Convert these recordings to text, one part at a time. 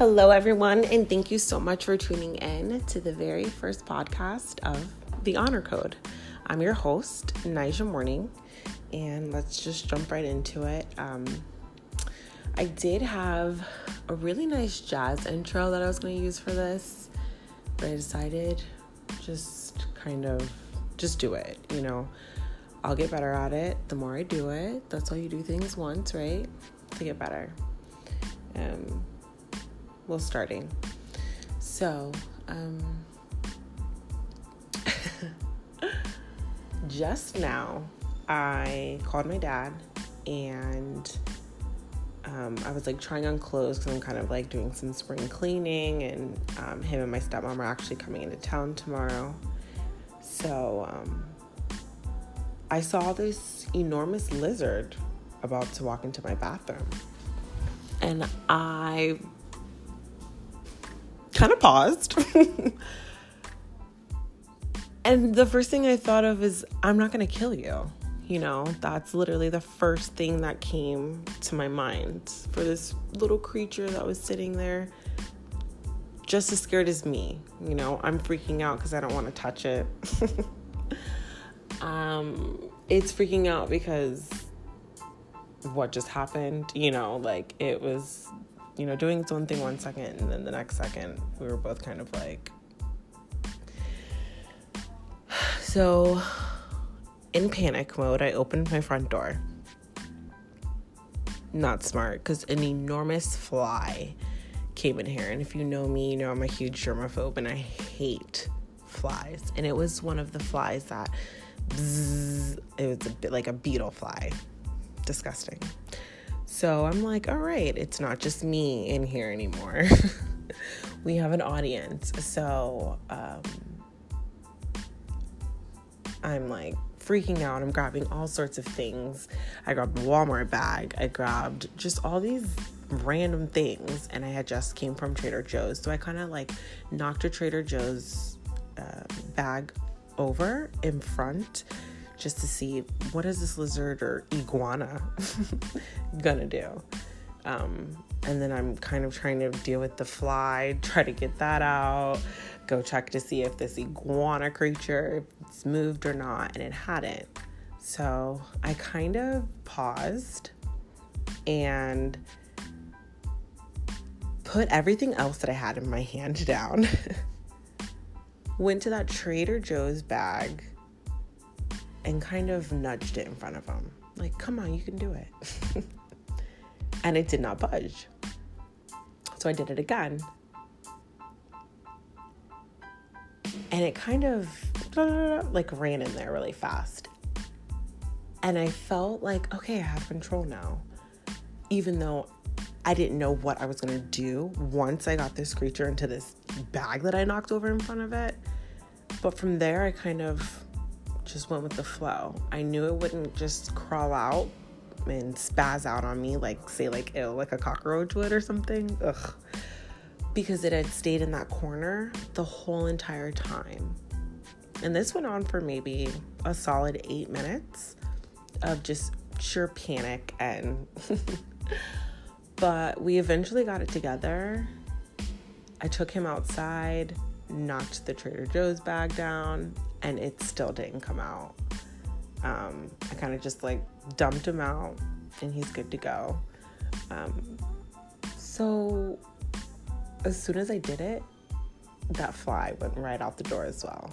Hello, everyone, and thank you so much for tuning in to the very first podcast of The Honor Code. I'm your host, Nija Morning, and let's just jump right into it. Um, I did have a really nice jazz intro that I was going to use for this, but I decided just kind of just do it, you know. I'll get better at it the more I do it. That's how you do things once, right? To get better. Um, well, starting. So, um, just now, I called my dad and um, I was like trying on clothes because I'm kind of like doing some spring cleaning, and um, him and my stepmom are actually coming into town tomorrow. So um, I saw this enormous lizard about to walk into my bathroom, and I kind of paused. and the first thing I thought of is, I'm not going to kill you. You know, that's literally the first thing that came to my mind for this little creature that was sitting there, just as scared as me. You know, I'm freaking out because I don't want to touch it. um, it's freaking out because what just happened, you know, like it was, you know, doing its own thing one second, and then the next second, we were both kind of like, so in panic mode, I opened my front door. Not smart because an enormous fly came in here. And if you know me, you know I'm a huge germaphobe and I hate flies. And it was one of the flies that bzzz, it was a bit like a beetle fly. Disgusting. So I'm like, all right, it's not just me in here anymore. we have an audience. So um, I'm like, freaking out. I'm grabbing all sorts of things. I grabbed a Walmart bag. I grabbed just all these random things. And I had just came from Trader Joe's. So I kind of like knocked a Trader Joe's uh, bag over in front just to see what is this lizard or iguana gonna do. Um, and then I'm kind of trying to deal with the fly, try to get that out, go check to see if this iguana creature it's moved or not, and it hadn't. So I kind of paused and put everything else that I had in my hand down. Went to that Trader Joe's bag and kind of nudged it in front of him. Like, come on, you can do it. and it did not budge. So I did it again. And it kind of like ran in there really fast. And I felt like, okay, I have control now. Even though I didn't know what I was gonna do once I got this creature into this bag that I knocked over in front of it. But from there, I kind of just went with the flow. I knew it wouldn't just crawl out and spaz out on me, like, say, like, ill, like a cockroach would or something. Ugh. Because it had stayed in that corner the whole entire time. And this went on for maybe a solid eight minutes of just sure panic and but we eventually got it together. I took him outside, knocked the Trader Joe's bag down, and it still didn't come out. Um, I kind of just like dumped him out, and he's good to go. Um, so as soon as I did it, that fly went right out the door as well.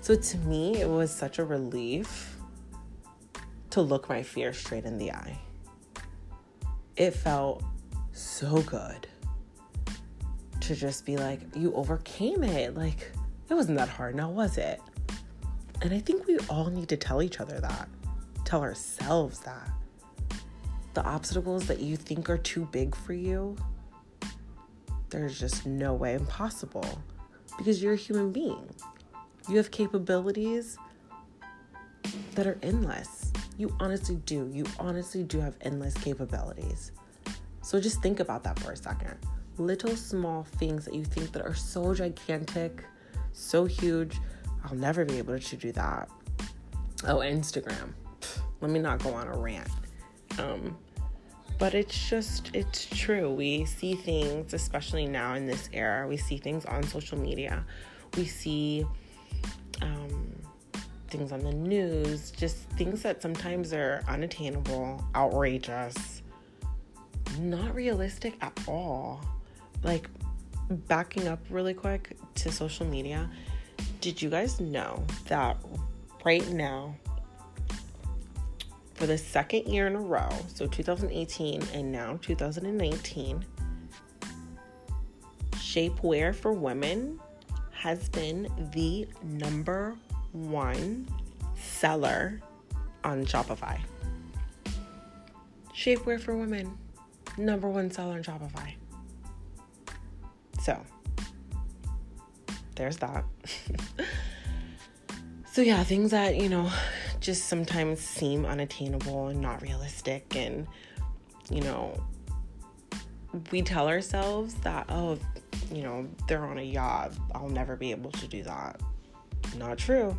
So to me, it was such a relief to look my fear straight in the eye. It felt so good to just be like, you overcame it. Like, it wasn't that hard now, was it? And I think we all need to tell each other that, tell ourselves that. The obstacles that you think are too big for you, there's just no way impossible because you're a human being. You have capabilities that are endless. You honestly do. You honestly do have endless capabilities. So just think about that for a second. Little small things that you think that are so gigantic, so huge. I'll never be able to do that. Oh, Instagram. Let me not go on a rant. Um, but it's just it's true we see things especially now in this era we see things on social media we see um, things on the news just things that sometimes are unattainable outrageous not realistic at all like backing up really quick to social media did you guys know that right now for the second year in a row, so 2018 and now 2019, shapewear for women has been the number one seller on Shopify. Shapewear for women, number one seller on Shopify. So, there's that. so, yeah, things that, you know, just sometimes seem unattainable and not realistic. And, you know, we tell ourselves that, oh, you know, they're on a yacht. I'll never be able to do that. Not true.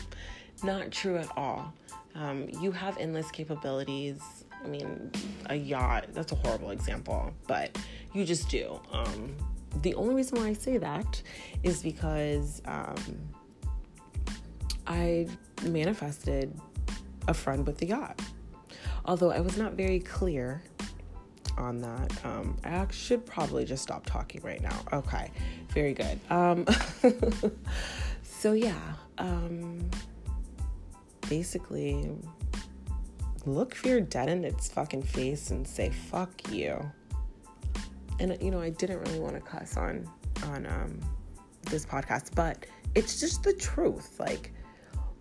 not true at all. Um, you have endless capabilities. I mean, a yacht, that's a horrible example, but you just do. Um, the only reason why I say that is because um, I manifested a friend with the yacht. Although I was not very clear on that. Um, I should probably just stop talking right now. Okay, very good. Um, so, yeah, um, basically, look fear dead in its fucking face and say, fuck you. And, you know, I didn't really want to cuss on, on um, this podcast, but it's just the truth. Like,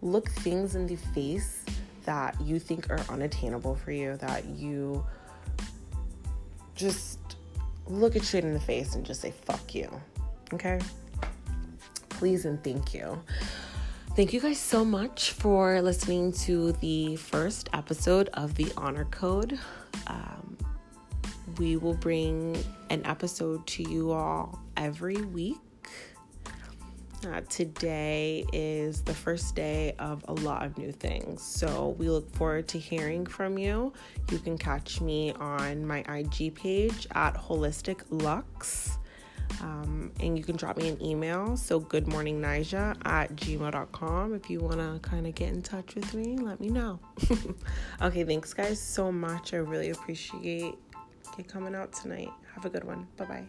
look things in the face that you think are unattainable for you, that you just look it straight in the face and just say, fuck you. Okay? Please and thank you. Thank you guys so much for listening to the first episode of The Honor Code. Um, we will bring an episode to you all every week. Uh, today is the first day of a lot of new things. So we look forward to hearing from you. You can catch me on my IG page at Holistic Lux. Um, and you can drop me an email. So good morning, Nija at gmail.com. If you want to kind of get in touch with me, let me know. okay, thanks guys so much. I really appreciate coming out tonight. Have a good one. Bye bye.